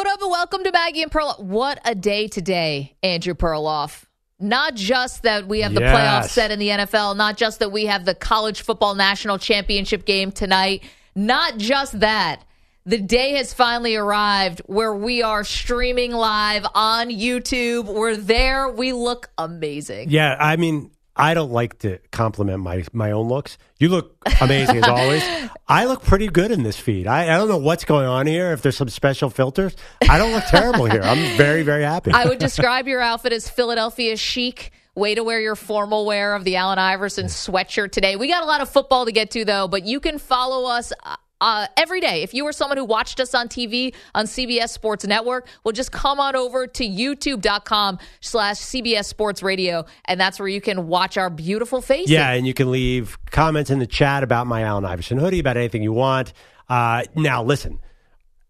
What up, and welcome to Maggie and Perloff. What a day today, Andrew Perloff. Not just that we have the Yes. playoffs set in the NFL, not just that we have the college football national championship game tonight, not just that. The day has finally arrived where we are streaming live on YouTube. We're there. We look amazing. Yeah, I mean, I don't like to compliment my my own looks. You look amazing as always. I look pretty good in this feed. I, I don't know what's going on here. If there's some special filters, I don't look terrible here. I'm very very happy. I would describe your outfit as Philadelphia chic. Way to wear your formal wear of the Allen Iverson sweatshirt today. We got a lot of football to get to, though, but you can follow us. Uh, Uh, every day. If you were someone who watched us on TV on CBS Sports Network, well, just come on over to youtube.com slash CBS Sports Radio, and that's where you can watch our beautiful faces. yeah, and you can leave comments in the chat about my Allen Iverson hoodie, about anything you want. Uh, now, listen.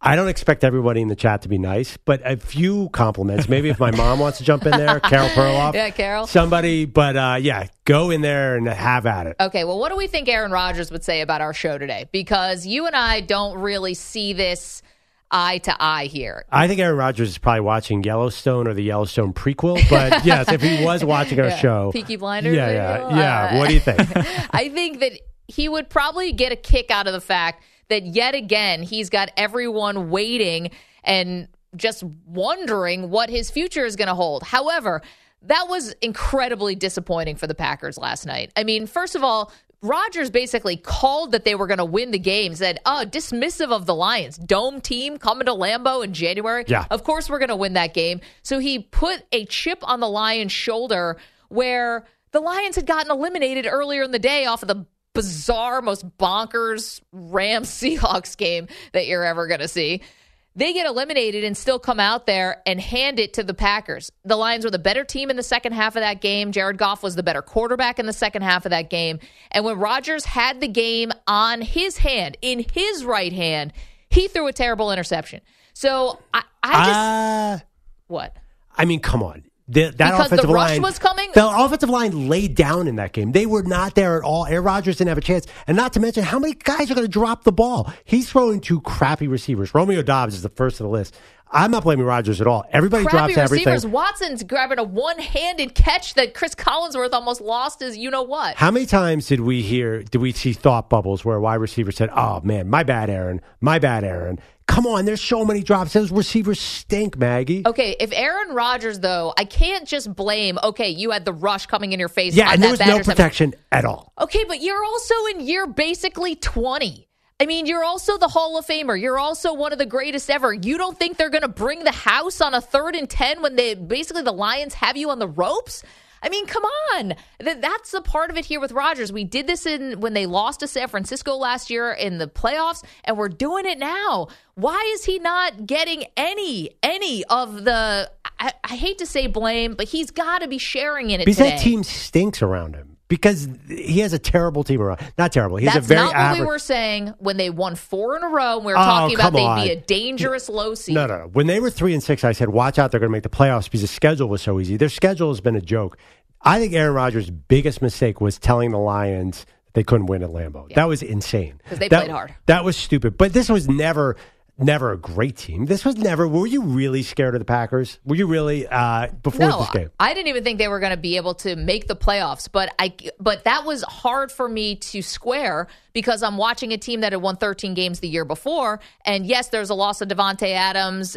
I don't expect everybody in the chat to be nice, but a few compliments. Maybe if my mom wants to jump in there, Carol Perloff. Yeah, Carol. Somebody, but uh, yeah, go in there and have at it. Okay, well, what do we think Aaron Rodgers would say about our show today? Because you and I don't really see this eye to eye here. I think Aaron Rodgers is probably watching Yellowstone or the Yellowstone prequel. But yes, if he was watching our Yeah. show, Peaky Blinders, Yeah, yeah, yeah. Uh, What do you think? I think that he would probably get a kick out of the fact that yet again he's got everyone waiting and just wondering what his future is going to hold. However, that was incredibly disappointing for the Packers last night. I mean, first of all, Rodgers basically called that they were going to win the game, said, oh, dismissive of the Lions. Dome team coming to Lambeau in January. Yeah. Of course, we're going to win that game. So he put a chip on the Lions' shoulder where the Lions had gotten eliminated earlier in the day off of the bizarre, most bonkers Rams Seahawks game that you're ever going to see. They get eliminated and still come out there and hand it to the Packers. The Lions were the better team in the second half of that game. Jared Goff was the better quarterback in the second half of that game. And when Rodgers had the game on his hand, in his right hand, he threw a terrible interception. So I, I just. Uh, what? I mean, come on. The, that Because the offensive rush line was coming? The offensive line laid down in that game. They were not there at all. Aaron Rodgers didn't have a chance. And not to mention, how many guys are going to drop the ball? He's throwing two crappy receivers. Romeo Doubs is the first of the list. I'm not blaming Rodgers at all. Everybody crappy drops everything. receivers. Watson's grabbing a one-handed catch that Chris Collinsworth almost lost his you know what. How many times did we hear, did we see thought bubbles where a wide receiver said, oh man, my bad, Aaron, my bad, Aaron. Come on, there's so many drops. Those receivers stink, Maggie. Okay, if Aaron Rodgers though, I can't just blame. Okay, you had the rush coming in your face. yeah, on and that there was no protection at all. Okay, but you're also in year basically 20. I mean, you're also the Hall of Famer. You're also one of the greatest ever. You don't think they're going to bring the house on a third and 10 when they basically the Lions have you on the ropes? I mean, come on. That's the part of it here with Rodgers. We did this in when they lost to San Francisco last year in the playoffs, and we're doing it now. Why is he not getting any any of the? I, I hate to say blame, but he's got to be sharing in it Because today. that team stinks around him. Because he has a terrible team around. Not terrible. He's That's a very not average. what we were saying when they won four in a row. and We were Oh, talking about they'd be a dangerous low seed. No, no, no. When they were three and six, I said, "Watch out! They're going to make the playoffs because the schedule was so easy." Their schedule has been a joke. I think Aaron Rodgers' biggest mistake was telling the Lions they couldn't win at Lambeau. That was insane 'Cause they That- played hard. That was stupid. But this was never, never a great team. This was never. Were you really scared of the Packers? Were you really uh, before No, this game? I didn't even think they were going to be able to make the playoffs. But I, but that was hard for me to square because I'm watching a team that had won 13 games the year before, and yes, there's a loss of Davante Adams,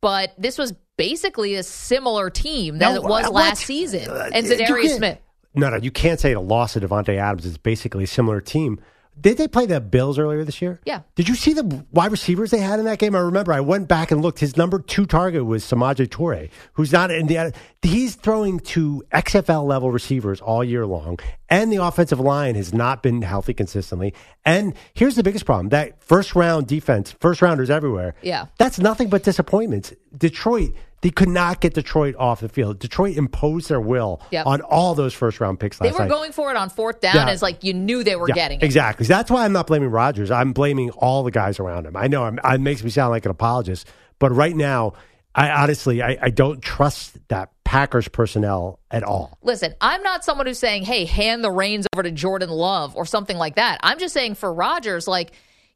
but this was basically a similar team that No, it was what? last season. Uh, And Za'Darius Smith. No, no, you can't say the loss of Davante Adams is basically a similar team. Did they play the Bills earlier this year? Yeah. Did you see the wide receivers they had in that game? I remember I went back and looked. His number two target was Samori Toure, who's not in the. He's throwing to XFL level receivers all year long, and the offensive line has not been healthy consistently. And here's the biggest problem: that first round defense, first rounders everywhere. Yeah. that's nothing but disappointments. Detroit. They could not get Detroit off the field. Detroit imposed their will Yep. on all those first round picks They were night. going for it on fourth down Yeah. as like you knew they were Yeah, getting it. Exactly. So that's why I'm not blaming Rodgers. I'm blaming all the guys around him. I know I'm, it makes me sound like an apologist, but right now, I honestly I, I don't trust that Packers personnel at all. Listen, I'm not someone who's saying, hey, hand the reins over to Jordan Love or something like that. I'm just saying for Rodgers, like,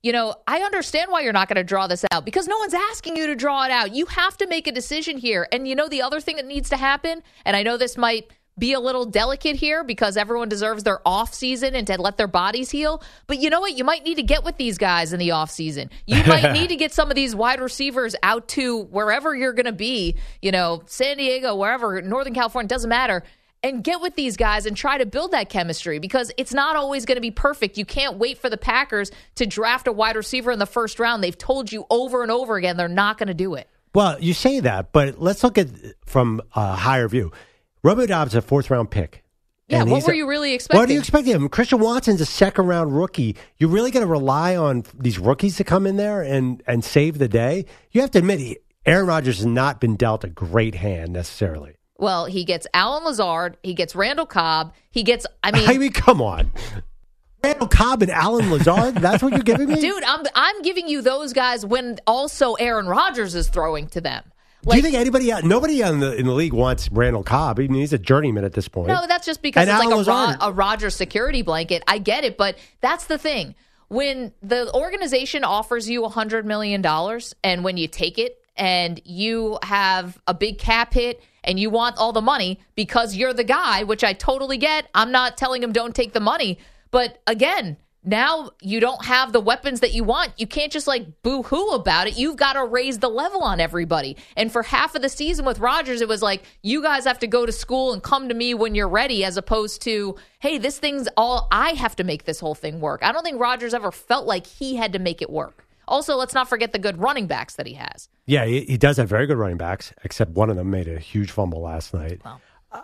you know, I understand why you're not going to draw this out because no one's asking you to draw it out. You have to make a decision here. And you know, the other thing that needs to happen, and I know this might be a little delicate here because everyone deserves their off season and to let their bodies heal. But you know what? You might need to get with these guys in the off season. You might need to get some of these wide receivers out to wherever you're going to be, you know, San Diego, wherever, Northern California, doesn't matter. And get with these guys and try to build that chemistry because it's not always going to be perfect. You can't wait for the Packers to draft a wide receiver in the first round. They've told you over and over again they're not going to do it. Well, you say that, but let's look at from a higher view. Romeo Doubs is a fourth round pick. Yeah, And what were you really expecting? What do you expect of him? Christian Watson's a second round rookie. You're really going to rely on these rookies to come in there and, and save the day? You have to admit, he, Aaron Rodgers has not been dealt a great hand necessarily. Well, he gets Allen Lazard, he gets Randall Cobb, he gets I mean, I mean, come on. Randall Cobb and Allen Lazard? That's what you're giving me? dude, I'm I'm giving you those guys when also Aaron Rodgers is throwing to them. do you think anybody, uh, nobody in the, in the league wants Randall Cobb? I mean, he's a journeyman at this point. No, that's just because And it's like Alan a, Ro- a Rodgers security blanket. I get it, but that's the thing. When the organization offers you a $100 million and when you take it and you have a big cap hit and you want all the money because you're the guy, which I totally get. I'm not telling him don't take the money. But again, now you don't have the weapons that you want. You can't just like boo hoo about it. You've got to raise the level on everybody. And for half of the season with Rodgers, it was like, you guys have to go to school and come to me when you're ready, as opposed to, hey, this thing's all, I have to make this whole thing work. I don't think Rodgers ever felt like he had to make it work. Also, let's not forget the good running backs that he has. Yeah, he, he does have very good running backs, except one of them made a huge fumble last night.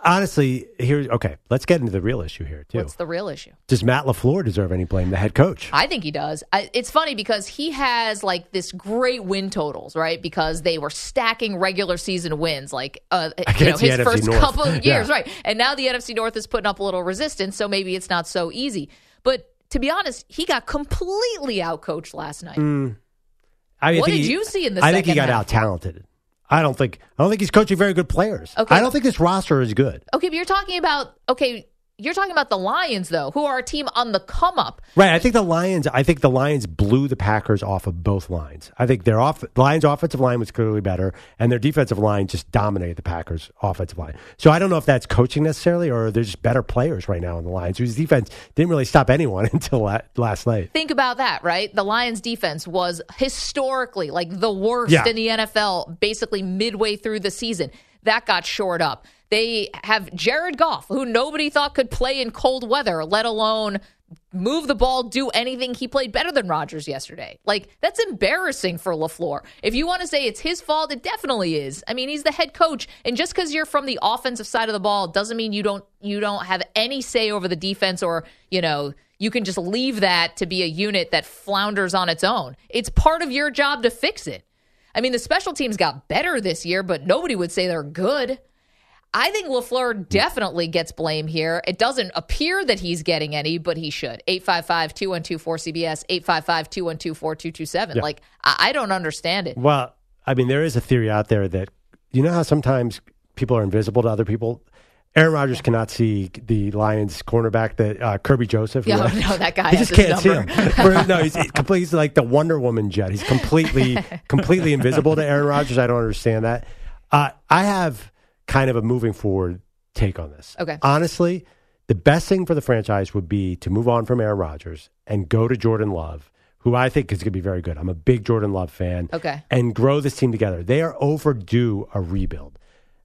Honestly, here, okay, let's get into the real issue here, too. What's the real issue? Does Matt LaFleur deserve any blame, the head coach? I think he does. I, it's funny because he has like this great win totals, right? Because they were stacking regular season wins, like uh, you know his first North. couple of years, Yeah. right? And now the NFC North is putting up a little resistance, so maybe it's not so easy. But to be honest, he got completely outcoached last night. Mm. I What think did he- you see in the I think he got out talented. I don't think I don't think he's coaching very good players. Okay. I don't think this roster is good. Okay, but you're talking about okay. You're talking about the Lions, though, who are a team on the come up. Right. I think the Lions. I think the Lions blew the Packers off of both lines. I think their off the Lions' offensive line was clearly better, and their defensive line just dominated the Packers' offensive line. So I don't know if that's coaching necessarily, or they're just better players right now in the Lions, whose defense didn't really stop anyone until la- last night. Think about that, right? The Lions defense was historically like the worst Yeah. in the NFL basically midway through the season. That got shored up. They have Jared Goff, who nobody thought could play in cold weather, let alone move the ball, do anything. He played better than Rodgers yesterday. Like that's embarrassing for LaFleur. If you want to say it's his fault, it definitely is. I mean, he's the head coach, and just because you're from the offensive side of the ball doesn't mean you don't you don't have any say over the defense or, you know, you can just leave that to be a unit that flounders on its own. It's part of your job to fix it. I mean, the special teams got better this year, but nobody would say they're good. I think LaFleur definitely gets blame here. It doesn't appear that he's getting any, but he should. 855 212 4CBS, 855 212 4227. Like, I don't understand it. Well, I mean, there is a theory out there that you know how sometimes people are invisible to other people. Aaron Rodgers cannot see the Lions cornerback, that uh, Kerby Joseph. Yeah, whatever. no, that guy He has just can't see him. Where- no, he's, he's completely he's like the Wonder Woman jet. He's completely, completely invisible to Aaron Rodgers. I don't understand that. Uh, I have kind of a moving forward take on this. Okay. Honestly, the best thing for the franchise would be to move on from Aaron Rodgers and go to Jordan Love, who I think is going to be very good. I'm a big Jordan Love fan. Okay. And grow this team together. They are overdue a rebuild.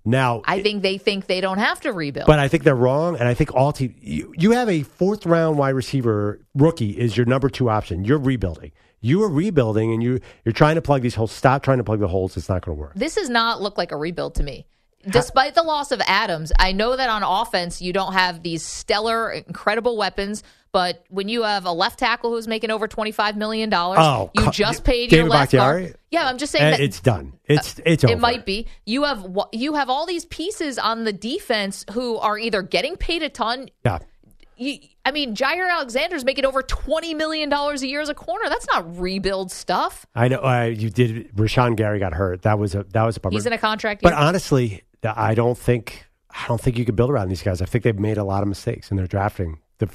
Now, I think they think they don't have to rebuild. but I think they're wrong, and I think all teams. You, you have a fourth round wide receiver rookie is your number two option. You're rebuilding. You are rebuilding, and you you're trying to plug these holes. Stop trying to plug the holes. It's not going to work. this does not look like a rebuild to me. Despite the loss of Adams, I know that on offense you don't have these stellar, incredible weapons. But when you have a left tackle who's making over twenty five million dollars, Oh, you just paid your David left guard. Yeah, I'm just saying Eh, that it's done. It's it's over. it might be. You have you have all these pieces on the defense who are either getting paid a ton. Yeah. You, I mean, Jaire Alexander's making over twenty million dollars a year as a corner. That's not rebuild stuff. I know. Uh, you did. Rashan Gary got hurt. That was a that was a bummer. He's in a contract. But year. honestly, I don't think I don't think you could build around these guys. I think they've made a lot of mistakes in their drafting The,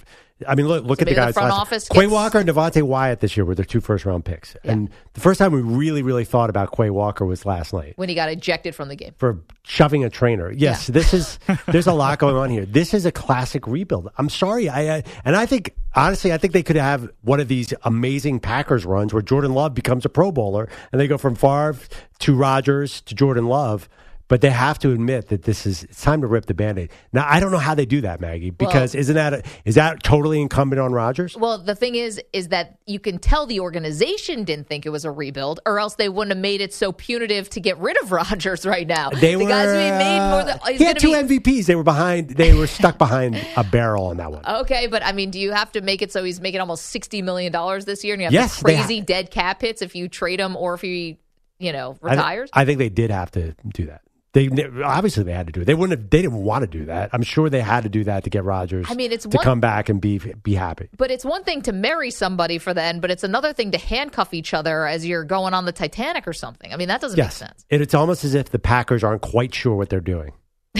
I mean, look, look at the maybe the guys. front last- office Quay gets- Walker and Devonte Wyatt this year were their two first round picks, and the first time we really, really thought about Quay Walker was last night when he got ejected from the game. for shoving a trainer. Yes, this is there's a lot going on here. This is a classic rebuild. I'm sorry, I, I and I think honestly, I think they could have one of these amazing Packers runs where Jordan Love becomes a Pro Bowler and they go from Favre to Rodgers to Jordan Love. But they have to admit that this is it's time to rip the band-aid. Now I don't know how they do that, Maggie, because isn't that a, is that totally incumbent on Rodgers Well, the thing is, is that you can tell the organization didn't think it was a rebuild, or else they wouldn't have made it so punitive to get rid of Rodgers right now. They the were guys made more than uh, he had two be- MVPs. They were behind. They were stuck behind a barrel on that one. Okay, but I mean, do you have to make it so he's making almost sixty million dollars this year, and you have Yes, they ha- crazy dead cap hits if you trade him or if he, you know, I th- retires? I, think they did have to do that. They obviously they had to do it. They wouldn't have. They didn't want to do that. I'm sure they had to do that to get Rodgers. I mean, it's to one- come back and be be happy. but it's one thing to marry somebody for then, but it's another thing to handcuff each other as you're going on the Titanic or something. I mean, that doesn't Yes, make sense. and it's almost as if the Packers aren't quite sure what they're doing.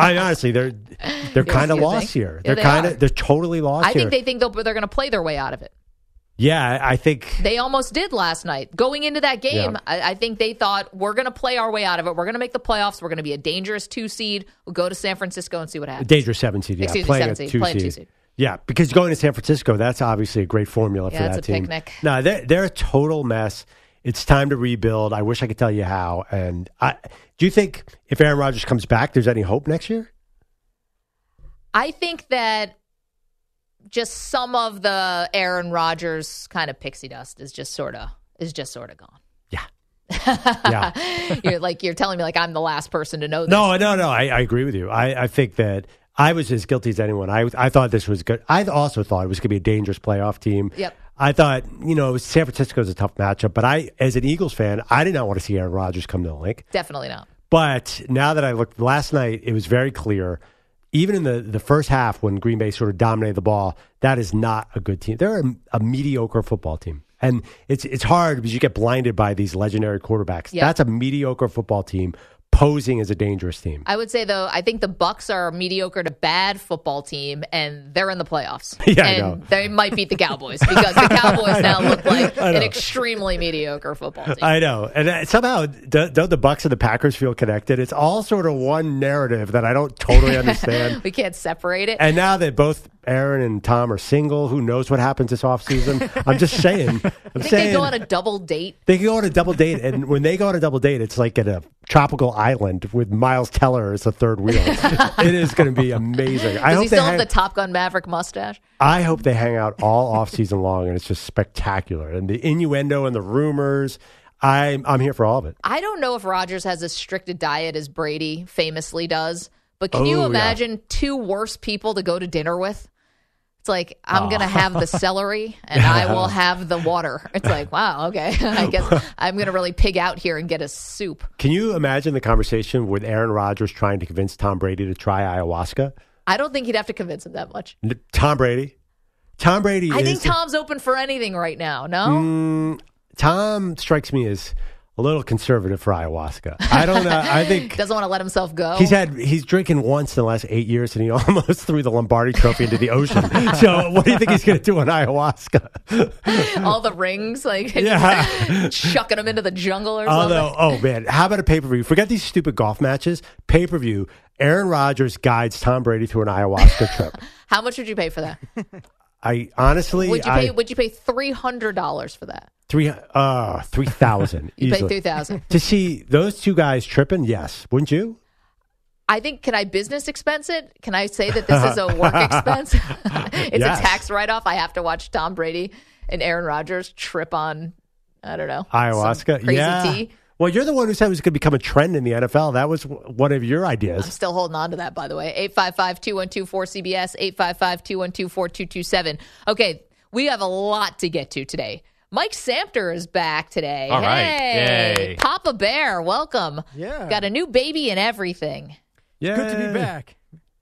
I honestly, they're they're kind of lost here. They're they kind of they're totally lost I here. think they think they're going to play their way out of it. Yeah, I think They almost did last night. Going into that game, Yeah. I, I think they thought we're going to play our way out of it. We're going to make the playoffs. We're going to be a dangerous two seed. We'll go to San Francisco and see what happens. dangerous seven seed. Yeah, Excuse me, playing seven a seed, two playing seed. two seed. Yeah, because going to San Francisco, that's obviously a great formula Yeah, for that team. picnic. No, they're they're a total mess. It's time to rebuild. I wish I could tell you how. And I, do you think if Aaron Rodgers comes back, there's any hope next year? I think that just some of the Aaron Rodgers kind of pixie dust is just sort of is just sort of gone. Yeah. yeah. you're like you're telling me like I'm the last person to know this. No, no, no. I, I agree with you. I, I think that I was as guilty as anyone. I I thought this was good. I also thought it was going to be a dangerous playoff team. Yep. I thought, you know, San Francisco is a tough matchup, but I, as an Eagles fan, I did not want to see Aaron Rodgers come to the Linc. Definitely not. But now that I looked last night, it was very clear. Even in the, the first half, when Green Bay sort of dominated the ball, that is not a good team. They're a, a mediocre football team, and it's it's hard because you get blinded by these legendary quarterbacks. Yeah. That's a mediocre football team posing as a dangerous team. I would say though, I think the Bucks are a mediocre to bad football team, and they're in the playoffs. Yeah, I and know. they might beat the Cowboys because the Cowboys now look like an extremely mediocre football team. I know, and uh, somehow do- don't the Bucks and the Packers feel connected? It's all sort of one narrative that I don't totally understand. we can't separate it. And now that both Aaron and Tom are single, who knows what happens this offseason? I'm just saying. I'm I think saying they go on a double date. They can go on a double date, and when they go on a double date, it's like at a tropical island with Miles Teller as the third wheel. it is going to be amazing. I hope he they still hang, have the Top Gun Maverick mustache? I hope they hang out all off season long, and it's just spectacular. And the innuendo and the rumors, I'm I'm here for all of it. I don't know if Rodgers has as strict a diet as Brady famously does, but can Oh, you yeah. imagine two worse people to go to dinner with? It's like I'm Oh. to have the celery and I will have the water. It's like, wow, okay. I guess I'm to really pig out here and get a soup. Can you imagine the conversation with Aaron Rodgers trying to convince Tom Brady to try ayahuasca? I don't think he'd have to convince him that much. Tom Brady, Tom Brady. I is, think Tom's open for anything right now. No, Mm, Tom strikes me as a little conservative for ayahuasca. I don't know. I think doesn't want to let himself go. He's had he's drinking once in the last eight years, and he almost threw the Lombardi Trophy into the ocean. So, what do you think he's going to do on ayahuasca? all the rings, like Yeah. chucking them into the jungle or something. Oh man, how about a pay per view? Forget these stupid golf matches. Pay per view. Aaron Rodgers guides Tom Brady through an ayahuasca trip. How much would you pay for that? I honestly, Would you I, pay? Would you pay three hundred dollars for that? three uh three thousand You pay three thousand. to see those two guys tripping. Yes, wouldn't you? I think. Can I business expense it? Can I say that this is a work expense? it's Yes. a tax write off. I have to watch Tom Brady and Aaron Rodgers trip on. I don't know Ayahuasca, crazy yeah. tea. Well, you're the one who said it was going to become a trend in the NFL. That was one of your ideas. I'm still holding on to that, by the way. 855 212 4CBS, 855 212 4227. Okay, we have a lot to get to today. Mike Samter is back today. All right. hey, Yay. Papa Bear, welcome. Yeah. Got a new baby and everything. Yeah, Good to be back.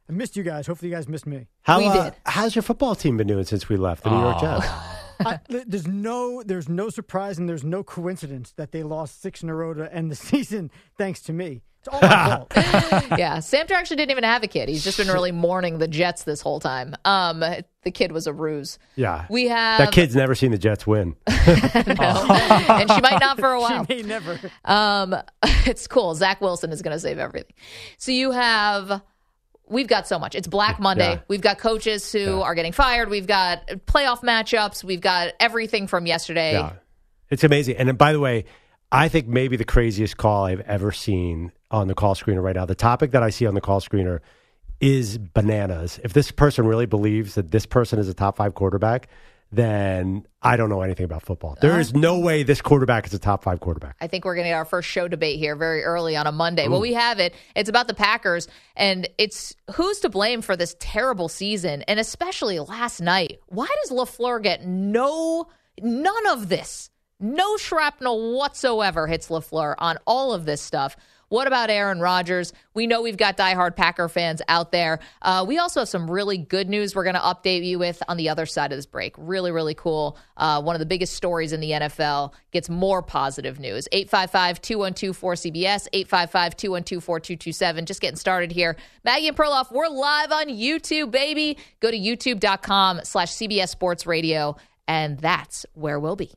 I missed you guys. Hopefully, you guys missed me. How, We uh, did. How's your football team been doing since we left the New York Jets? I, there's no, there's no surprise and there's no coincidence that they lost six in a row to end the season, thanks to me. It's all my fault. yeah, Samter actually didn't even have a kid. He's just been really mourning the Jets this whole time. Um, the kid was a ruse. Yeah. We have That kid's never seen the Jets win. and she might not for a while. She may never. Um, it's cool. Zach Wilson is going to save everything. So you have, we've got so much. It's Black Monday. Yeah. We've got coaches who are getting fired. We've got playoff matchups. We've got everything from yesterday. Yeah. It's amazing. And uh, by the way, I think maybe the craziest call I've ever seen on the call screener right now. The topic that I see on the call screener is bananas. If this person really believes that this person is a top five quarterback, then I don't know anything about football. There is uh-huh. no way this quarterback is a top five quarterback. I think we're going to get our first show debate here very early on a Monday. Well, we have it. It's about the Packers, and it's who's to blame for this terrible season, and especially last night. Why does LaFleur get no, none of this? No shrapnel whatsoever hits LaFleur on all of this stuff. What about Aaron Rodgers? We know we've got diehard Packer fans out there. Uh, we also have some really good news we're going to update you with on the other side of this break. Really, really cool. Uh, one of the biggest stories in the NFL gets more positive news. 855 212 4CBS, 855 212 4227. Just getting started here. Maggie and Perloff, we're live on YouTube, baby. Go to youtube.com slash CBS Sports Radio, and that's where we'll be.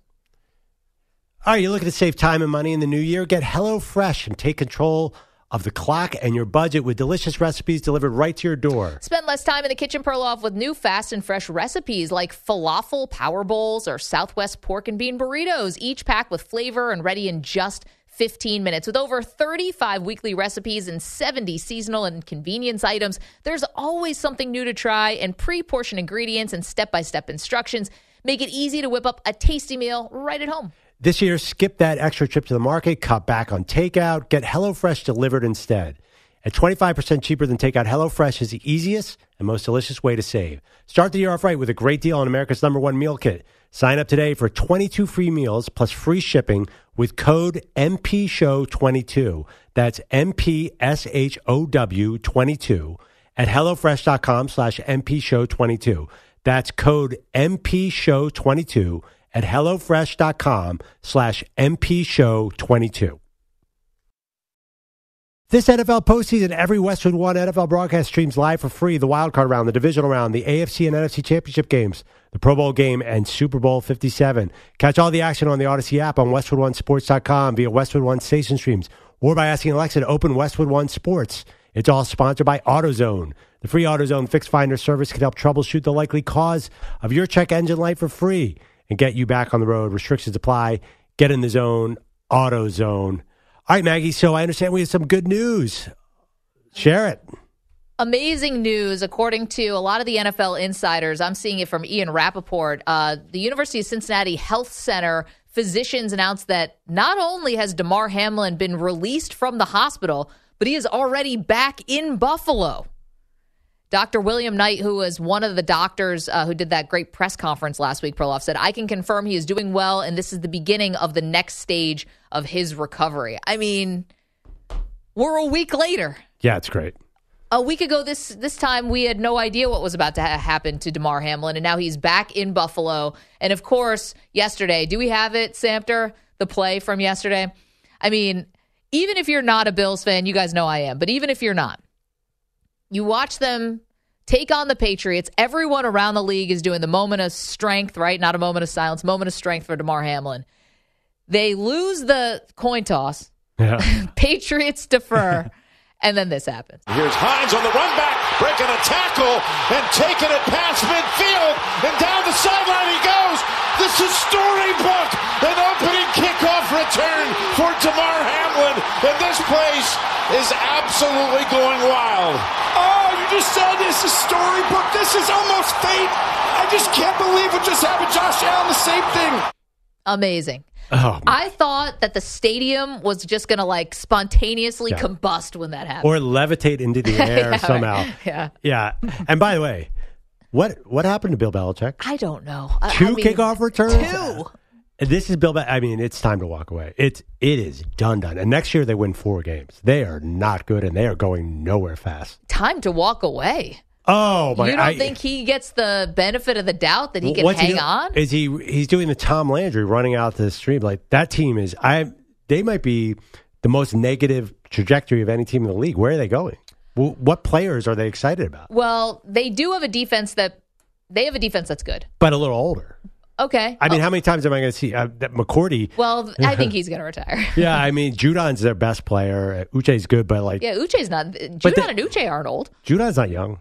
All right, you're looking to save time and money in the new year? Get HelloFresh and take control of the clock and your budget with delicious recipes delivered right to your door. Spend less time in the kitchen, Perloff, with new fast and fresh recipes like falafel power bowls or Southwest pork and bean burritos, each packed with flavor and ready in just 15 minutes. With over 35 weekly recipes and 70 seasonal and convenience items, there's always something new to try, and pre portioned ingredients and step by step instructions make it easy to whip up a tasty meal right at home. This year, skip that extra trip to the market, cut back on takeout, get HelloFresh delivered instead. At 25% cheaper than takeout, HelloFresh is the easiest and most delicious way to save. Start the year off right with a great deal on America's number one meal kit. Sign up today for 22 free meals plus free shipping with code MPSHOW22. That's MPSHOW22 at HelloFresh.com slash MPSHOW22. That's code MPSHOW22 at HelloFresh.com slash MPShow22. This NFL postseason, every Westwood One NFL broadcast streams live for free the wild card round, the divisional round, the AFC and NFC championship games, the Pro Bowl game, and Super Bowl 57. Catch all the action on the Odyssey app on WestwoodOneSports.com via Westwood One station streams or by asking Alexa to open Westwood One Sports. It's all sponsored by AutoZone. The free AutoZone Fix Finder service can help troubleshoot the likely cause of your check engine light for free and get you back on the road. Restrictions apply. Get in the zone. AutoZone. All right, Maggie. So I understand we have some good news. Share it. Amazing news, according to a lot of the NFL insiders. I'm seeing it from Ian Rapoport. Uh, the University of Cincinnati Health Center physicians announced that not only has Damar Hamlin been released from the hospital, but he is already back in Buffalo. Dr. William Knight, who was one of the doctors uh, who did that great press conference last week, Perloff said, I can confirm he is doing well, and this is the beginning of the next stage of his recovery. I mean, we're a week later. Yeah, it's great. A week ago, this this time we had no idea what was about to ha- happen to Damar Hamlin, and now he's back in Buffalo. And of course, yesterday, do we have it, Samter? The play from yesterday. I mean, even if you're not a Bills fan, you guys know I am, but even if you're not, you watch them take on the Patriots. Everyone around the league is doing the moment of strength, right? Not a moment of silence, moment of strength for Damar Hamlin. They lose the coin toss. Yeah. Patriots defer, and then this happens. Here's Hines on the run back, breaking a tackle and taking it past midfield and down the sideline he goes. This is storybook, an opening kickoff return for Damar Hamlin, and this place is absolutely going wild. Oh, you just said this is storybook. This is almost fate. I just can't believe what just happened. Josh Allen, the same thing. Amazing. Oh, I thought that the stadium was just going to like spontaneously Yeah. combust when that happened. or levitate into the air Yeah, somehow. right. Yeah. Yeah. And by the way, what what happened to Bill Belichick? I don't know. I- Two I mean, kickoff returns. Two. This is Bill. Be- I mean, it's time to walk away. It's it is done done. And next year they win four games. They are not good, and they are going nowhere fast. Time to walk away. Oh my! you don't I- think he gets the benefit of the doubt that he can hang doing? on? Is he? He's doing the Tom Landry running out to the stream. Like that team is. I. They might be the most negative trajectory of any team in the league. Where are they going? What players are they excited about? Well, they do have a defense that they have a defense that's good. But a little older. Okay. I mean, how many times am I going to see uh, that McCourty? well, I think he's going to retire. Yeah, I mean, Judon's their best player. Uche's good, but like yeah, Uche's not. Judon and Uche aren't old. Judon's not young.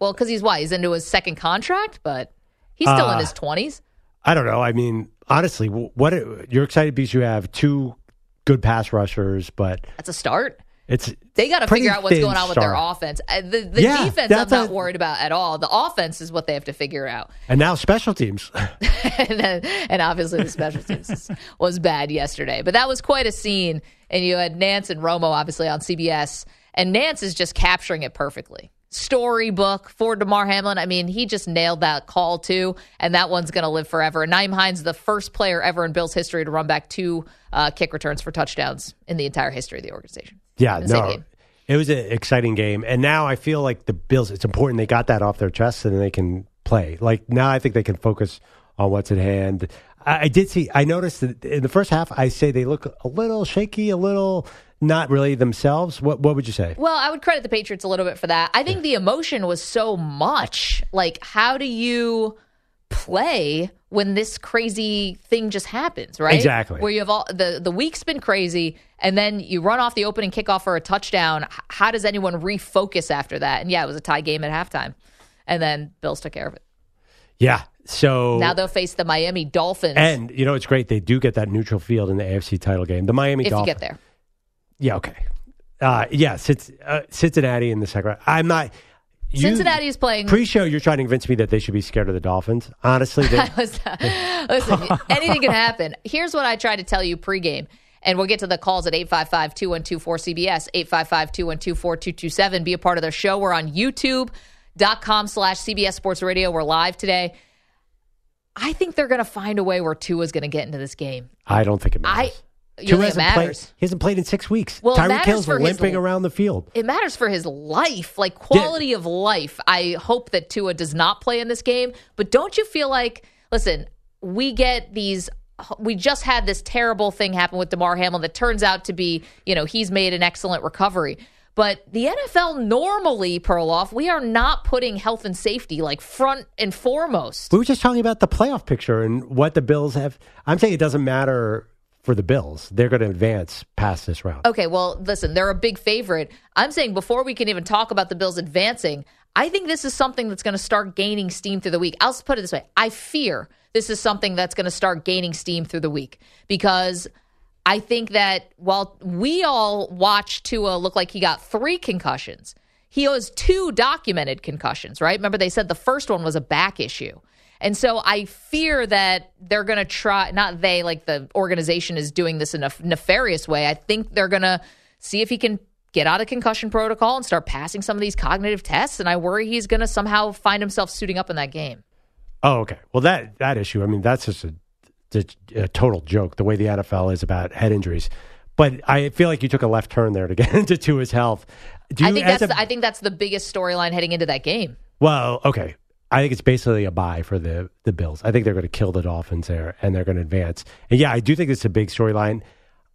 Well, because he's why he's into his second contract, but he's still in Uh, his twenties. I don't know. I mean, honestly, wh- what you're excited because you have two good pass rushers, but That's a start. it's They got to figure out what's going on with their offense. Uh, The, the Yeah, defense, I'm not a- worried about at all. The offense is what they have to figure out. and now special teams. and, then, and obviously the special teams was bad yesterday. But that was quite a scene. And you had Nance and Romo obviously on CBS, and Nance is just capturing it perfectly. Storybook for Damar Hamlin. I mean, he just nailed that call too, and that one's going to live forever. And Nyheim Hines, the first player ever in Bills history to run back two uh, kick returns for touchdowns in the entire history of the organization. Yeah, no. It was an exciting game. And now I feel like the Bills, it's important they got that off their chest and they can play. Like now I think they can focus on what's at hand. I, I did see, I noticed that in the first half, I say they look a little shaky, a little not really themselves. What, what would you say? Well, I would credit the Patriots a little bit for that. I think the emotion was so much. Like, how do you play when this crazy thing just happens, right? Exactly. Where you have all the the week's been crazy, and then you run off the opening kickoff for a touchdown. How does anyone refocus after that? And yeah, it was a tie game at halftime, and then Bills took care of it. Yeah. So Now they'll face the Miami Dolphins and you know it's great they do get that neutral field in the AFC title game. The Miami if you Dolphins. get there. Yeah. Okay. Uh, yeah. Cincinnati, uh, Cincinnati in the second. round. I'm not. You, Cincinnati is playing. Pre-show, you're trying to convince me that they should be scared of the Dolphins. Honestly, they, I Listen, anything can happen. Here's what I tried to tell you pregame. And we'll get to the calls at 855 212 4CBS, 855 212 4227. Be a part of their show. We're on youtube.com slash CBS Sports Radio. We're live today. I think they're going to find a way where Tua's going to get into this game. I don't think it I matters. you Tua don't think it hasn't played. He hasn't played in six weeks. Well, Tyreek Hill's for his limping around the field. It matters for his life, like quality of life. I hope that Tua does not play in this game, but don't you feel like, listen, we get these. We just had this terrible thing happen with Damar Hamlin that turns out to be, you know, he's made an excellent recovery. But the NFL normally, Perloff, we are not putting health and safety like front and foremost. We were just talking about the playoff picture and what the Bills have. I'm saying it doesn't matter for the Bills. They're going to advance past this round. Okay, well, listen, they're a big favorite. I'm saying before we can even talk about the Bills advancing, I think this is something that's going to start gaining steam through the week. I'll put it this way I fear this is something that's going to start gaining steam through the week because I think that while we all watched Tua look like he got three concussions, he has two documented concussions, right? Remember, they said the first one was a back issue. And so I fear that they're going to try, not they, like the organization is doing this in a nefarious way. I think they're going to see if he can get out of concussion protocol and start passing some of these cognitive tests. And I worry he's going to somehow find himself suiting up in that game. Oh, okay. Well, that that issue. I mean, that's just a, a, total joke. The way the NFL is about head injuries. But I feel like you took a left turn there to get into Tua's health. Do you, I think that's a- I think that's the biggest storyline heading into that game. Well, okay. I think it's basically a bye for the the Bills. I think they're going to kill the Dolphins there, and they're going to advance. And yeah, I do think it's a big storyline.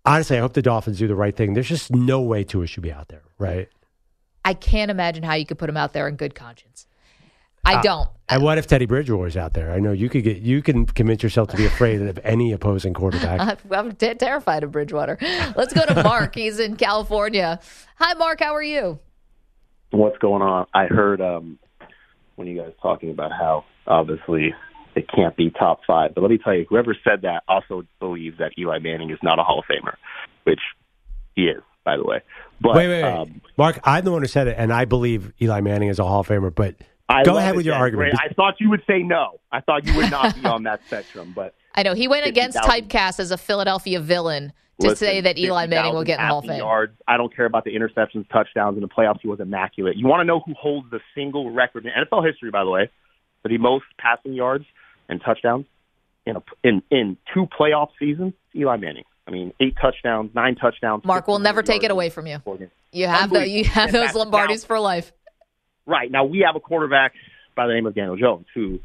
Honestly, I hope the Dolphins do the right thing. There's just no way Tua should be out there, right? I can't imagine how you could put him out there in good conscience. I don't. And what if Teddy Bridgewater's out there? I know you could get you can convince yourself to be afraid of any opposing quarterback. I'm t- terrified of Bridgewater. Let's go to Mark. He's in California. Hi, Mark. How are you? what's going on. I heard um, when you guys talking about how obviously it can't be top five. But let me tell you, whoever said that also believes that Eli Manning is not a Hall of Famer, which he is, by the way. But wait, wait, wait. Um, Mark, I'm the one who said it, and I believe Eli Manning is a Hall of Famer. But I go ahead with your argument. Great. I thought you would say no. I thought you would not be on that spectrum, but I know he went against 50,000. typecast as a Philadelphia villain to Listen, say that Eli Manning will get in the Hall of Fame. Yards. I don't care about the interceptions, touchdowns in the playoffs. He was immaculate. You want to know who holds the single record in NFL history, by the way, for the most passing yards and touchdowns in a, in in two playoff seasons? Eli Manning. I mean, eight touchdowns, nine touchdowns. Mark, we'll never take it away from you. You have the you have those. Lombardis Now- for life. Right. Now we have a quarterback by the name of Daniel Jones, who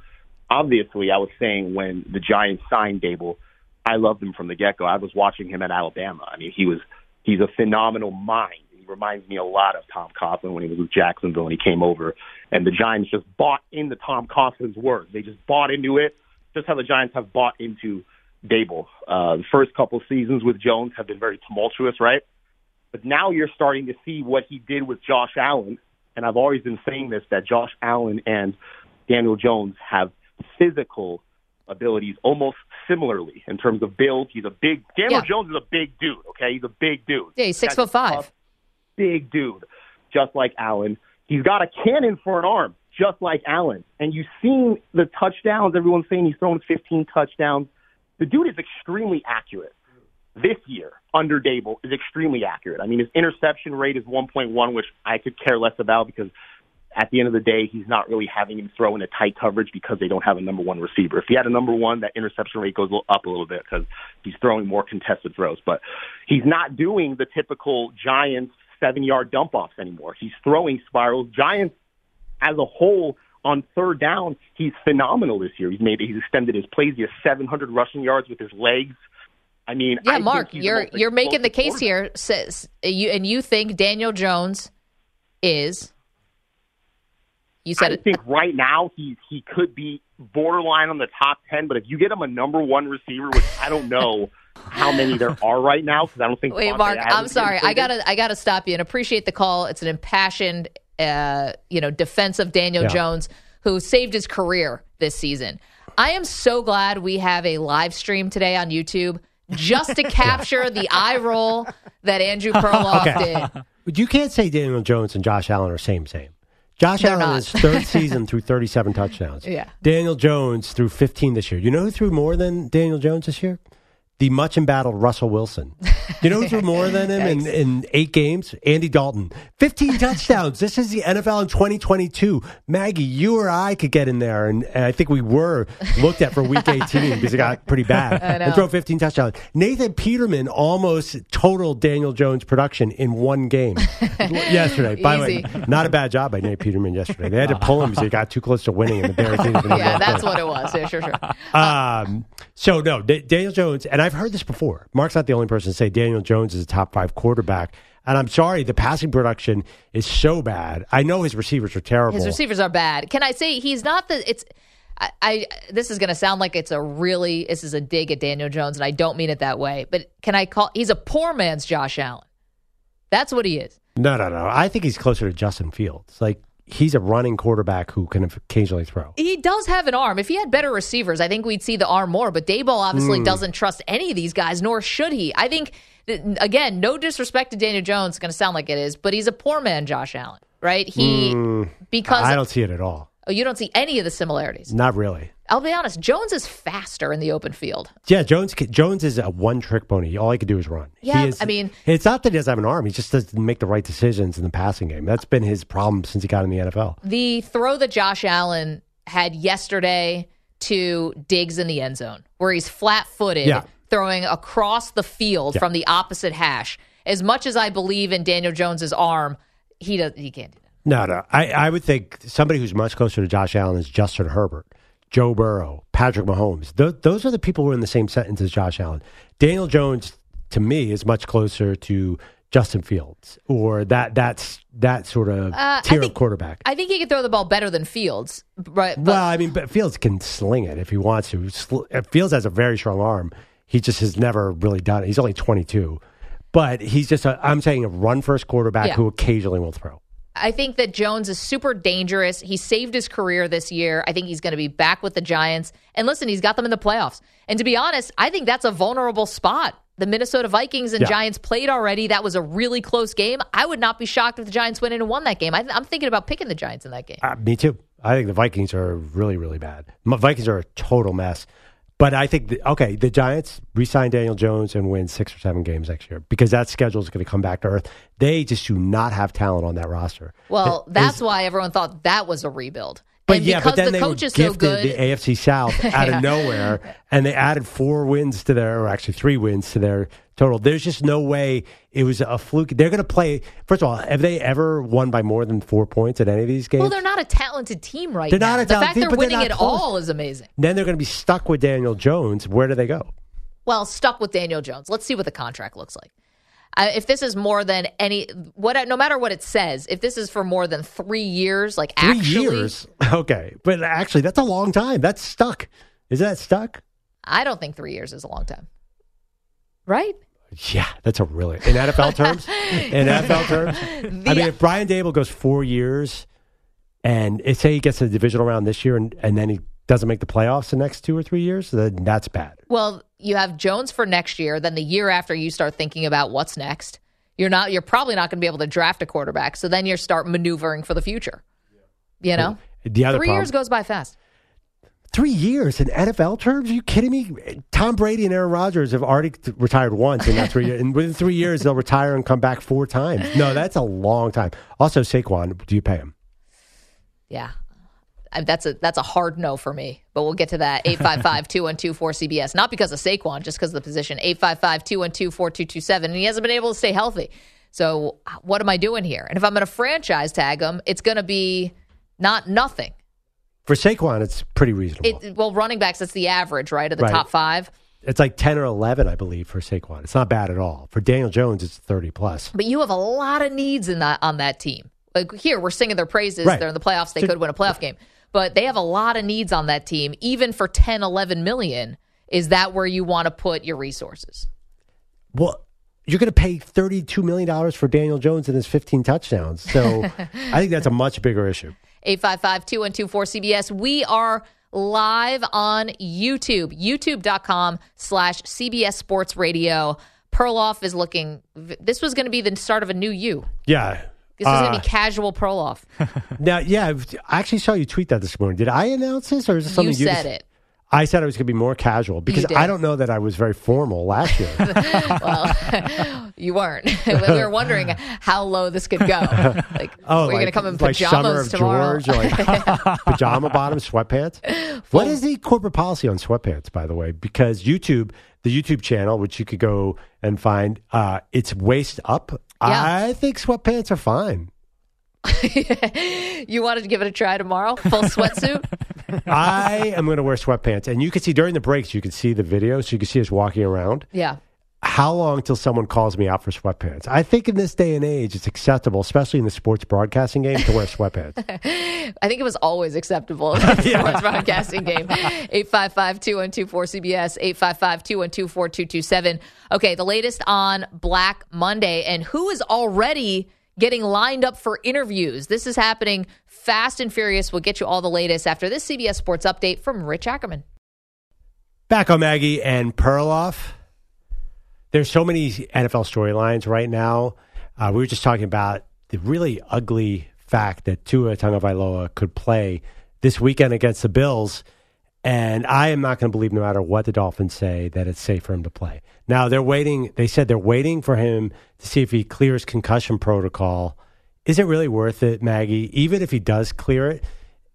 obviously I was saying when the Giants signed Daboll, I loved him from the get go. I was watching him at Alabama. I mean, he was He's a phenomenal mind. He reminds me a lot of Tom Coughlin when he was with Jacksonville and he came over. And the Giants just bought into Tom Coughlin's words. They just bought into it, just how the Giants have bought into Daboll. Uh, the first couple seasons with Jones have been very tumultuous, right? But now you're starting to see what he did with Josh Allen. And I've always been saying this that Josh Allen and Daniel Jones have physical abilities almost similarly in terms of build. He's a big Daniel Yeah. Jones is a big dude, okay? He's a big dude. Yeah, he's six foot five. tough, Big dude. Just like Allen. He's got a cannon for an arm, just like Allen. And you've seen the touchdowns, everyone's saying he's thrown 15 touchdowns. The dude is extremely accurate. This year, under Daboll, is extremely accurate. I mean, his interception rate is 1.1, which I could care less about because at the end of the day, he's not really having him throw in a tight coverage because they don't have a number one receiver. If he had a number one, that interception rate goes up a little bit because he's throwing more contested throws. But he's not doing the typical Giants seven yard dump offs anymore. He's throwing spirals. Giants as a whole on third down, he's phenomenal this year. He's made he's extended his plays. He has 700 rushing yards with his legs. I mean, Yeah, I Mark, you're you're making the case here. Says you and you think Daniel Jones is. You said I it. think right now he he could be borderline on the top ten, but if you get him a number one receiver, which I don't know how many there are right now, because I don't think. Wait, Davante Mark, Adams I'm sorry. I gotta I gotta stop you and appreciate the call. It's an impassioned, uh, you know, defense of Daniel Yeah. Jones, who saved his career this season. I am so glad we have a live stream today on YouTube just to capture the eye roll that Andrew Perloff Okay. did. But you can't say Daniel Jones and Josh Allen are same same. Josh They're Allen not. is third season through 37 touchdowns. Yeah. Daniel Jones threw 15 this year. You know who threw more than Daniel Jones this year? The much embattled Russell Wilson. You know who threw more than him in, in eight games? Andy Dalton. 15 touchdowns. This is the NFL in 2022. Maggie, you or I could get in there, and, and I think we were looked at for week 18 because it got pretty bad. And throw 15 touchdowns. Nathan Peterman almost totaled Daniel Jones' production in one game yesterday. By the way, not a bad job by Nate Peterman yesterday. They had to pull him because he got too close to winning, and the Bears didn't Yeah, that's what it was. Yeah, sure, sure. Um, so no, D- Daniel Jones, and I've heard this before. Mark's not the only person to say Daniel Jones is a top five quarterback. And I'm sorry, the passing production is so bad. I know his receivers are terrible. His receivers are bad. Can I say he's not the? It's. I, I this is going to sound like it's a really this is a dig at Daniel Jones, and I don't mean it that way. But can I call? He's a poor man's Josh Allen. That's what he is. no, no, no. I think he's closer to Justin Fields. Like he's a running quarterback who can occasionally throw. He does have an arm. If he had better receivers, I think we'd see the arm more. But Daboll obviously Hmm. doesn't trust any of these guys, nor should he. I think again, no disrespect to Daniel Jones, it's going to sound like it is, but he's a poor man, Josh Allen, right? He because Hmm. I don't see it at all. Oh, you don't see any of the similarities. Not really. I'll be honest, Jones is faster in the open field. Yeah, Jones. Jones is a one-trick pony. All he can do is run. Yeah, He is- I mean- it's not that he doesn't have an arm. He just doesn't make the right decisions in the passing game. That's been his problem since he got in the NFL. The throw that Josh Allen had yesterday to Diggs in the end zone, where he's flat footed, Yeah. throwing across the field Yeah. from the opposite hash. As much as I believe in Daniel Jones's arm, he does he can't. No, no. I, I would think somebody who's much closer to Josh Allen is Justin Herbert, Joe Burrow, Patrick Mahomes. Th- those are the people who are in the same sentence as Josh Allen. Daniel Jones, to me, is much closer to Justin Fields or that that's that sort of Uh, tier think- of quarterback. I think he can throw the ball better than Fields, right? But well, I mean, but Fields can sling it if he wants to. Fields has a very strong arm. He just has never really done it. He's only 22. But he's just, a, I'm saying, a run first quarterback Yeah. who occasionally will throw. I think that Jones is super dangerous. He saved his career this year. I think he's going to be back with the Giants. And listen, he's got them in the playoffs. And to be honest, I think that's a vulnerable spot. The Minnesota Vikings and Yeah. Giants played already. That was a really close game. I would not be shocked if the Giants went in and won that game. I, I'm thinking about picking the Giants in that game. Uh, me too. I think the Vikings are really, really bad. My Vikings are a total mess. But I think, the, okay, the Giants re-sign Daniel Jones and win six or seven games next year because that schedule is going to come back to earth. They just do not have talent on that roster. Well, It- that's why everyone thought that was a rebuild. But and yeah, but then the they coach were so gifted the AFC South out Yeah. of nowhere, and they added four wins to their, or actually three wins to their total. There's just no way it was a fluke. They're going to play. First of all, have they ever won by more than four points at any of these games? well, they're not a talented team right They're now. not a the talented fact team, they're they're winning not it close. all is amazing. then they're going to be stuck with Daniel Jones. Where do they go? Well, stuck with Daniel Jones. Let's see what the contract looks like. I, if this is more than any what, no matter what it says, if this is for more than three years, like Three actually, years. Okay. But actually, that's a long time. That's stuck. Is that stuck? I don't think three years is a long time. Right? Yeah, that's a really in NFL terms. In NFL terms, I mean, if Brian Daboll goes four years, and it, say he gets to the divisional round this year, and, and then he doesn't make the playoffs the next two or three years, then that's bad. Well, you have Jones for next year. Then the year after, you start thinking about what's next. You're not. You're probably not going to be able to draft a quarterback. So then you start maneuvering for the future. You know, The other three problem, years goes by fast. three years in NFL terms? Are you kidding me? Tom Brady and Aaron Rodgers have already retired once in that three years, and within three years they'll retire and come back four times. No, that's a long time. Also, Saquon, do you pay him? Yeah. I- That's a that's a hard no for me, but we'll get to that. 855-212-4CBS. Not because of Saquon, just because of the position. 855-212-4227. And he hasn't been able to stay healthy. So uh, what am I doing here? And if I'm going to franchise tag him, it's going to be not nothing. For Saquon, it's pretty reasonable. It, well, running backs, that's the average, right, of the Right. top five. it's like 10 or 11, I believe, for Saquon. It's not bad at all. For Daniel Jones, it's 30 plus. But you have a lot of needs in that on that team. Like here, we're singing their praises. Right. They're in the playoffs. They So- could win a playoff game. But they have a lot of needs on that team. Even for 10, 11 million, is that where you want to put your resources? Well, you're going to pay $32 million for Daniel Jones and his 15 touchdowns. So I think that's a much bigger issue. 855 212 cbs We are live on YouTube, youtube.com slash CBS Sports Radio. Perloff is looking, this was going to be the start of a new you. Yeah. This is going to be casual Perloff. Now, yeah, I actually saw you tweet that this morning. Did I announce this or is this something You you said it. I said I was going to be more casual because did. I don't know that I was very formal last year. Well, you weren't. we were wondering how low this could go. Like, Oh, we're going to come in like pajamas tomorrow. George, or like pajama bottoms, sweatpants. What is the corporate policy on sweatpants, by the way? Because YouTube, the YouTube channel, which you could go and find, uh, it's waist up. Yeah. I think sweatpants are fine. you wanted to give it a try tomorrow? Full sweatsuit? I am going to wear sweatpants, and you can see during the breaks, you can see the video, so you can see us walking around. Yeah. How long till someone calls me out for sweatpants? I think in this day and age, it's acceptable, especially in the sports broadcasting game, to wear sweatpants. I think it was always acceptable in the sports broadcasting game. 855-2124-CBS, 855-212-4227. Okay, the latest on Black Monday and who is already getting lined up for interviews. This is happening fast and furious. We'll get you all the latest after this CBS Sports update from Rich Ackerman. Back on Maggie and Perloff. There's so many NFL storylines right now. Uh, we were just talking about the really ugly fact that Tua Tagovailoa could play this weekend against the Bills, and I am not going to believe, no matter what the Dolphins say, that it's safe for him to play. Now they're waiting. They said they're waiting for him to see if he clears concussion protocol. Is it really worth it, Maggie? Even if he does clear it,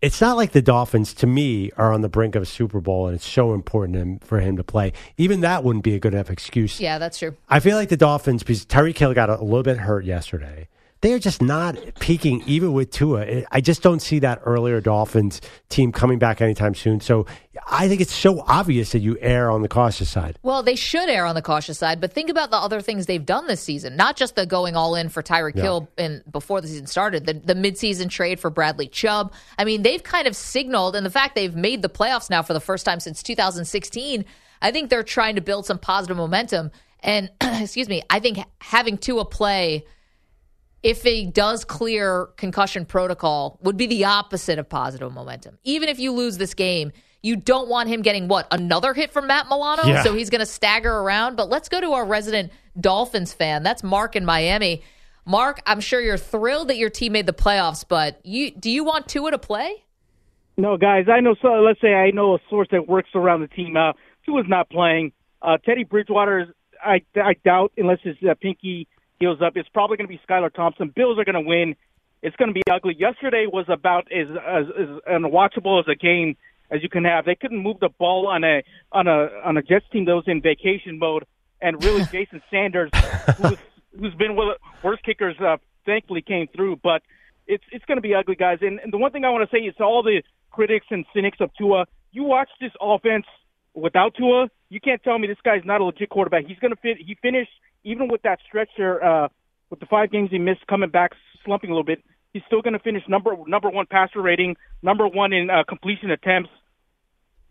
it's not like the Dolphins, to me, are on the brink of a Super Bowl and it's so important him- for him to play. Even that wouldn't be a good enough excuse. Yeah, that's true. I feel like the Dolphins, because Tyreek Hill got a little bit hurt yesterday, they are just not peaking even with Tua. I just don't see that earlier Dolphins team coming back anytime soon. So I think it's so obvious that you err on the cautious side. Well, they should err on the cautious side, but think about the other things they've done this season. Not just the going all in for Tyreek Yeah. Hill in, before the season started, the, the midseason trade for Bradley Chubb. I mean, they've kind of signaled, and the fact they've made the playoffs now for the first time since 2016, I think they're trying to build some positive momentum. And, excuse me, I think having Tua play if he does clear concussion protocol would be the opposite of positive momentum. Even if you lose this game, you don't want him getting what another hit from Matt Milano, Yeah. so he's going to stagger around. But let's go to our resident Dolphins fan. That's Mark in Miami. Mark, I'm sure you're thrilled that your team made the playoffs, but you do you want Tua to play? No, guys, I know. So let's say I know a source that works around the team. Uh, Tua's not playing. Uh, Teddy Bridgewater, is, I I doubt unless his uh, pinky heals up. It's probably going to be Skylar Thompson. Bills are going to win. It's going to be ugly. Yesterday was about as as, as unwatchable as a game as you can have. They couldn't move the ball on a on a on a Jets team that was in vacation mode, and really Jason Sanders, who's who's been one of the worst kickers, uh, thankfully came through. But it's it's going to be ugly, guys. And, and the one thing I want to say is all the critics and cynics of Tua, you watch this offense without Tua, you can't tell me this guy's not a legit quarterback. He's going to fit. He finished even with that stretch there, uh, with the five games he missed, coming back slumping a little bit, he's still going to finish number number one passer rating, number one in uh, completion attempts.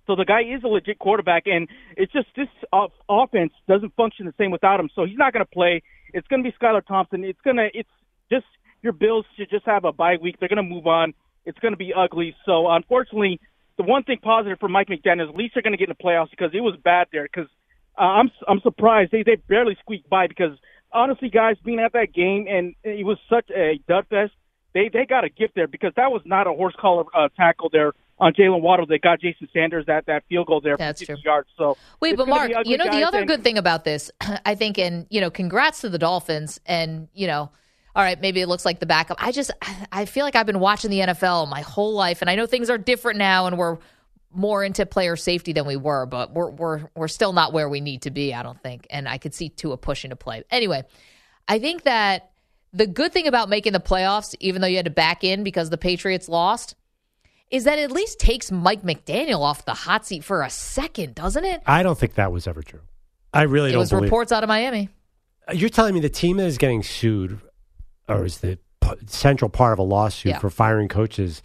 So the guy is a legit quarterback, and it's just this off- offense doesn't function the same without him. So he's not going to play. It's going to be Skylar Thompson. It's gonna. It's just your Bills should just have a bye week. They're going to move on. It's going to be ugly. So unfortunately, the one thing positive for Mike McDaniel is at least they're going to get in the playoffs because it was bad there. Because uh, I'm I'm surprised they they barely squeaked by. Because honestly, guys, being at that game and it was such a dud fest. They they got a gift there because that was not a horse collar uh, tackle there on Jaylen Waddle that got Jason Sanders that that field goal there That's for 50 true. yards. So Wait, but Mark, you know the other and- good thing about this, I think, and you know, congrats to the Dolphins, and you know, all right, maybe it looks like the backup. I just, I feel like I've been watching the NFL my whole life, and I know things are different now, and we're more into player safety than we were, but we're we're we're still not where we need to be, I don't think, and I could see Tua pushing to play. Anyway, I think that the good thing about making the playoffs, even though you had to back in because the Patriots lost. Is that it at least takes Mike McDaniel off the hot seat for a second, doesn't it? I don't think that was ever true. I really It don't was believe. reports out of Miami. You're telling me the team that is getting sued, or is the p- central part of a lawsuit Yeah. for firing coaches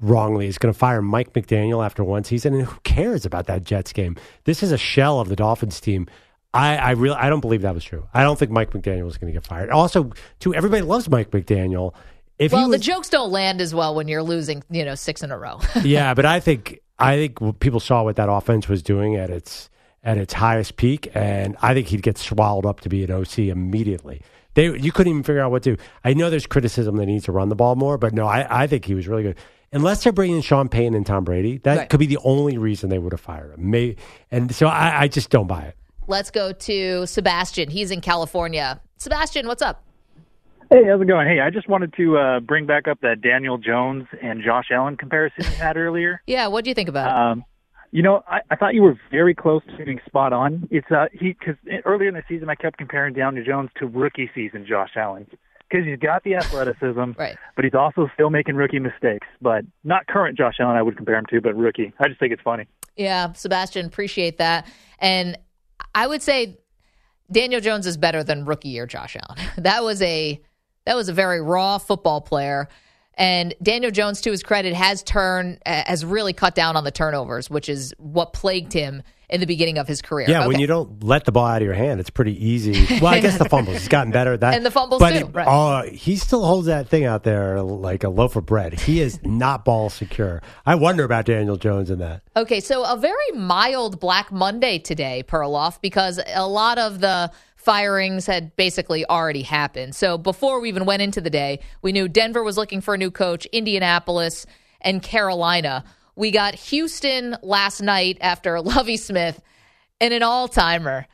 wrongly, is going to fire Mike McDaniel after one season? And who cares about that Jets game? This is a shell of the Dolphins team. I, I really, I don't believe that was true. I don't think Mike McDaniel was going to get fired. Also, too, everybody loves Mike McDaniel. If Well, was, the jokes don't land as well when you're losing, you know, six in a row. yeah, but I think I think people saw what that offense was doing at its at its highest peak, and I think he'd get swallowed up to be an OC immediately. They you couldn't even figure out what to. do. I know there's criticism that he needs to run the ball more, but no, I, I think he was really good. Unless they're bringing Sean Payne and Tom Brady, that Right. could be the only reason they would have fired him. May, and so I, I just don't buy it. Let's go to Sebastian. He's in California. Sebastian, what's up? Hey, how's it going? Hey, I just wanted to uh, bring back up that Daniel Jones and Josh Allen comparison you had earlier. Yeah, what do you think about it? Um, you know, I, I thought you were very close to being spot on. It's uh, he because earlier in the season I kept comparing Daniel Jones to rookie season Josh Allen because he's got the athleticism, Right. but he's also still making rookie mistakes. But not current Josh Allen, I would compare him to, but rookie. I just think it's funny. Yeah, Sebastian, appreciate that. And I would say Daniel Jones is better than rookie year Josh Allen. That was a that was a very raw football player. And Daniel Jones, to his credit, has turned has really cut down on the turnovers, which is what plagued him in the beginning of his career. Yeah, when you don't let the ball out of your hand, it's pretty easy. Well, I guess the fumbles. He's gotten better at that. And the fumbles but too, It, right. uh, he still holds that thing out there like a loaf of bread. He is not ball secure. I wonder about Daniel Jones in that. Okay, so a very mild Black Monday today, Perloff, because a lot of the firings had basically already happened. So before we even went into the day, we knew Denver was looking for a new coach, Indianapolis, and Carolina. We got Houston last night after Lovie Smith and an all timer,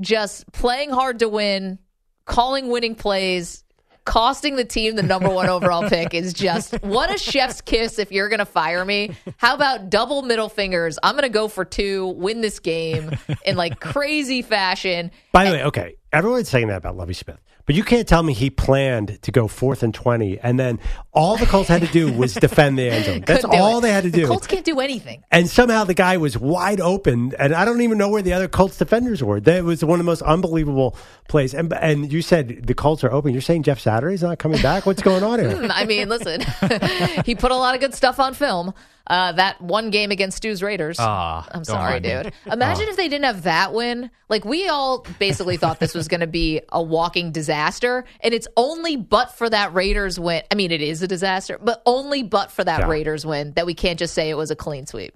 just playing hard to win, calling winning plays. Costing the team the number one overall pick is just what a chef's kiss if you're going to fire me. How about double middle fingers? I'm going to go for two, win this game in like crazy fashion. By the way, okay, everyone's saying that about Lovie Smith, but you can't tell me he planned to go fourth and twenty, and then all the Colts had to do was defend the end zone. That's all it. they had to The do. Colts can't do anything. and somehow the guy was wide open, and I don't even know where the other Colts defenders were. That was one of the most unbelievable plays. And and you said the Colts are open. You're saying Jeff Saturday's not coming back? What's going on here? I mean, listen, he put a lot of good stuff on film. Uh, that one game against Stu's Raiders. Ah, I'm sorry, dude. Imagine if they didn't have that win. Like we all basically thought this was going to be a walking disaster, and it's only but for that Raiders win. I mean, it is a disaster, but only but for that Yeah. Raiders win that we can't just say it was a clean sweep.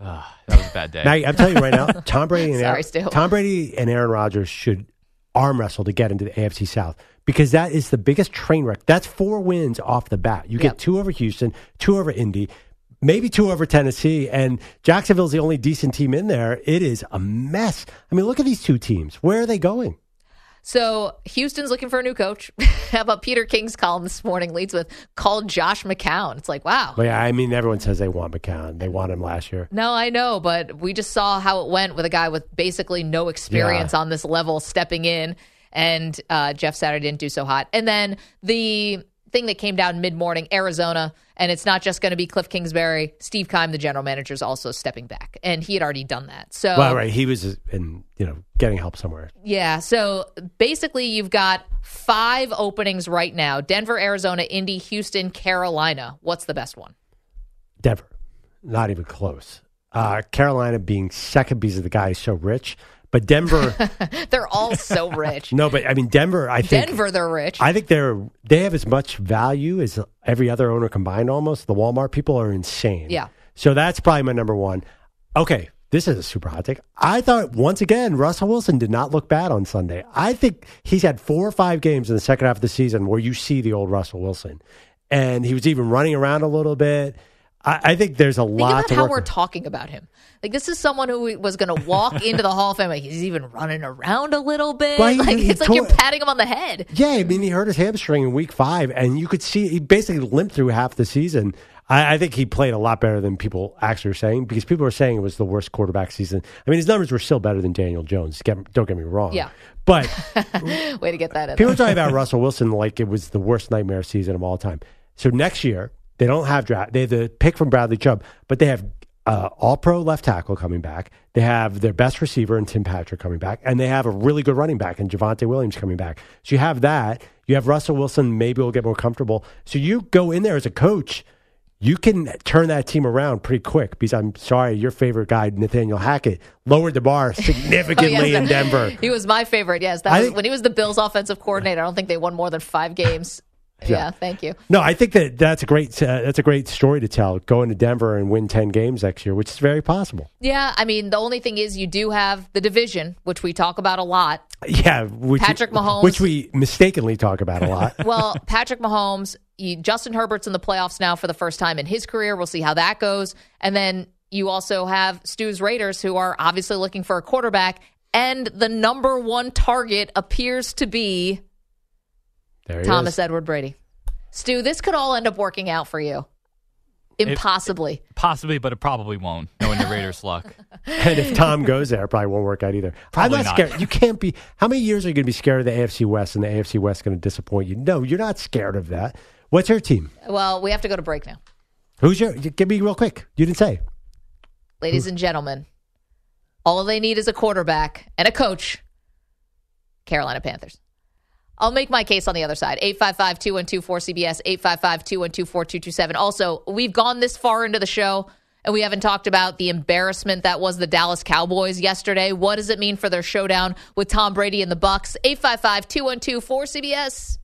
Ah, that was a bad day. Now I'm telling you right now, Tom Brady and Sorry, Aaron, Tom Brady and Aaron Rodgers should arm wrestle to get into the AFC South because that is the biggest train wreck. That's four wins off the bat. You Yep. get two over Houston, two over Indy, maybe two over Tennessee, and Jacksonville's the only decent team in there. It is a mess. I mean, look at these two teams. Where are they going? So Houston's looking for a new coach. How about Peter King's column this morning leads with called Josh McCown. It's like, wow. Well, yeah, I mean, everyone says they want McCown. They want him last year. No, I know, but we just saw how it went with a guy with basically no experience Yeah. on this level stepping in, and uh, Jeff Saturday didn't do so hot. And then the thing that came down mid morning, Arizona, and it's not just going to be Cliff Kingsbury. Steve Keim, the general manager, is also stepping back, and he had already done that. So, Well, right. He was in, you know, getting help somewhere. yeah. So basically, you've got five openings right now: Denver, Arizona, Indy, Houston, Carolina. What's the best one? Denver, not even close. Uh, Carolina being second because the guy is so rich, but Denver, They're all so rich. no, but I mean Denver. I think Denver, they're rich. I think they're they have as much value as every other owner combined. Almost the Walmart people are insane. Yeah. So that's probably my number one. Okay, this is a super hot take. I thought once again Russell Wilson did not look bad on Sunday. I think he's had four or five games in the second half of the season where you see the old Russell Wilson, and he was even running around a little bit. I, I think there's a Think lot about how work we're talking about him. Like this is someone who was going to walk into the Hall of Fame. Like he's even running around a little bit. Well, he- like he it's like you're patting him on the head. Yeah, I mean, he hurt his hamstring in week five, and you could see he basically limped through half the season. I, I think he played a lot better than people actually are saying because people are saying it was the worst quarterback season. I mean, his numbers were still better than Daniel Jones. Get, don't get me wrong. Yeah. But Way to get that in. people there. talking about Russell Wilson like it was the worst nightmare season of all time. So next year, they don't have draft. They have the pick from Bradley Chubb, but they have uh, all pro left tackle coming back. They have their best receiver in Tim Patrick coming back, and they have a really good running back in Javonte Williams coming back. So you have that. You have Russell Wilson. Maybe will get more comfortable. So you go in there as a coach. You can turn that team around pretty quick because I'm sorry, your favorite guy, Nathaniel Hackett, lowered the bar significantly Oh, yes, in Denver. He was my favorite. Yes, that I was think- when he was the Bills' offensive coordinator. I don't think they won more than five games. Yeah, thank you. No, I think that that's a great uh, that's a great story to tell. Go into Denver and win ten games next year, which is very possible. Yeah, I mean the only thing is you do have the division, which we talk about a lot. Yeah, which, Patrick Mahomes. which we mistakenly talk about a lot. Well, Patrick Mahomes, you, Justin Herbert's in the playoffs now for the first time in his career. We'll see how that goes. And then you also have Stu's Raiders, who are obviously looking for a quarterback. And the number one target appears to be There he Thomas is. Edward Brady. Stu, this could all end up working out for you. Impossibly. Possibly, but it probably won't, knowing the Raiders' luck. and if Tom goes there, it probably won't work out either. Probably I'm not, not. scared. You can't be. How many years are you going to be scared of the AFC West, and the AFC West going to disappoint you? No, you're not scared of that. What's your team? well, we have to go to break now. Who's your? Give me real quick. You didn't say. Ladies and gentlemen, all they need is a quarterback and a coach. Carolina Panthers. I'll make my case on the other side. 855 212 4CBS, 855 212 4227. Also, we've gone this far into the show and we haven't talked about the embarrassment that was the Dallas Cowboys yesterday. What does it mean for their showdown with Tom Brady and the Bucs? 855 212 4CBS.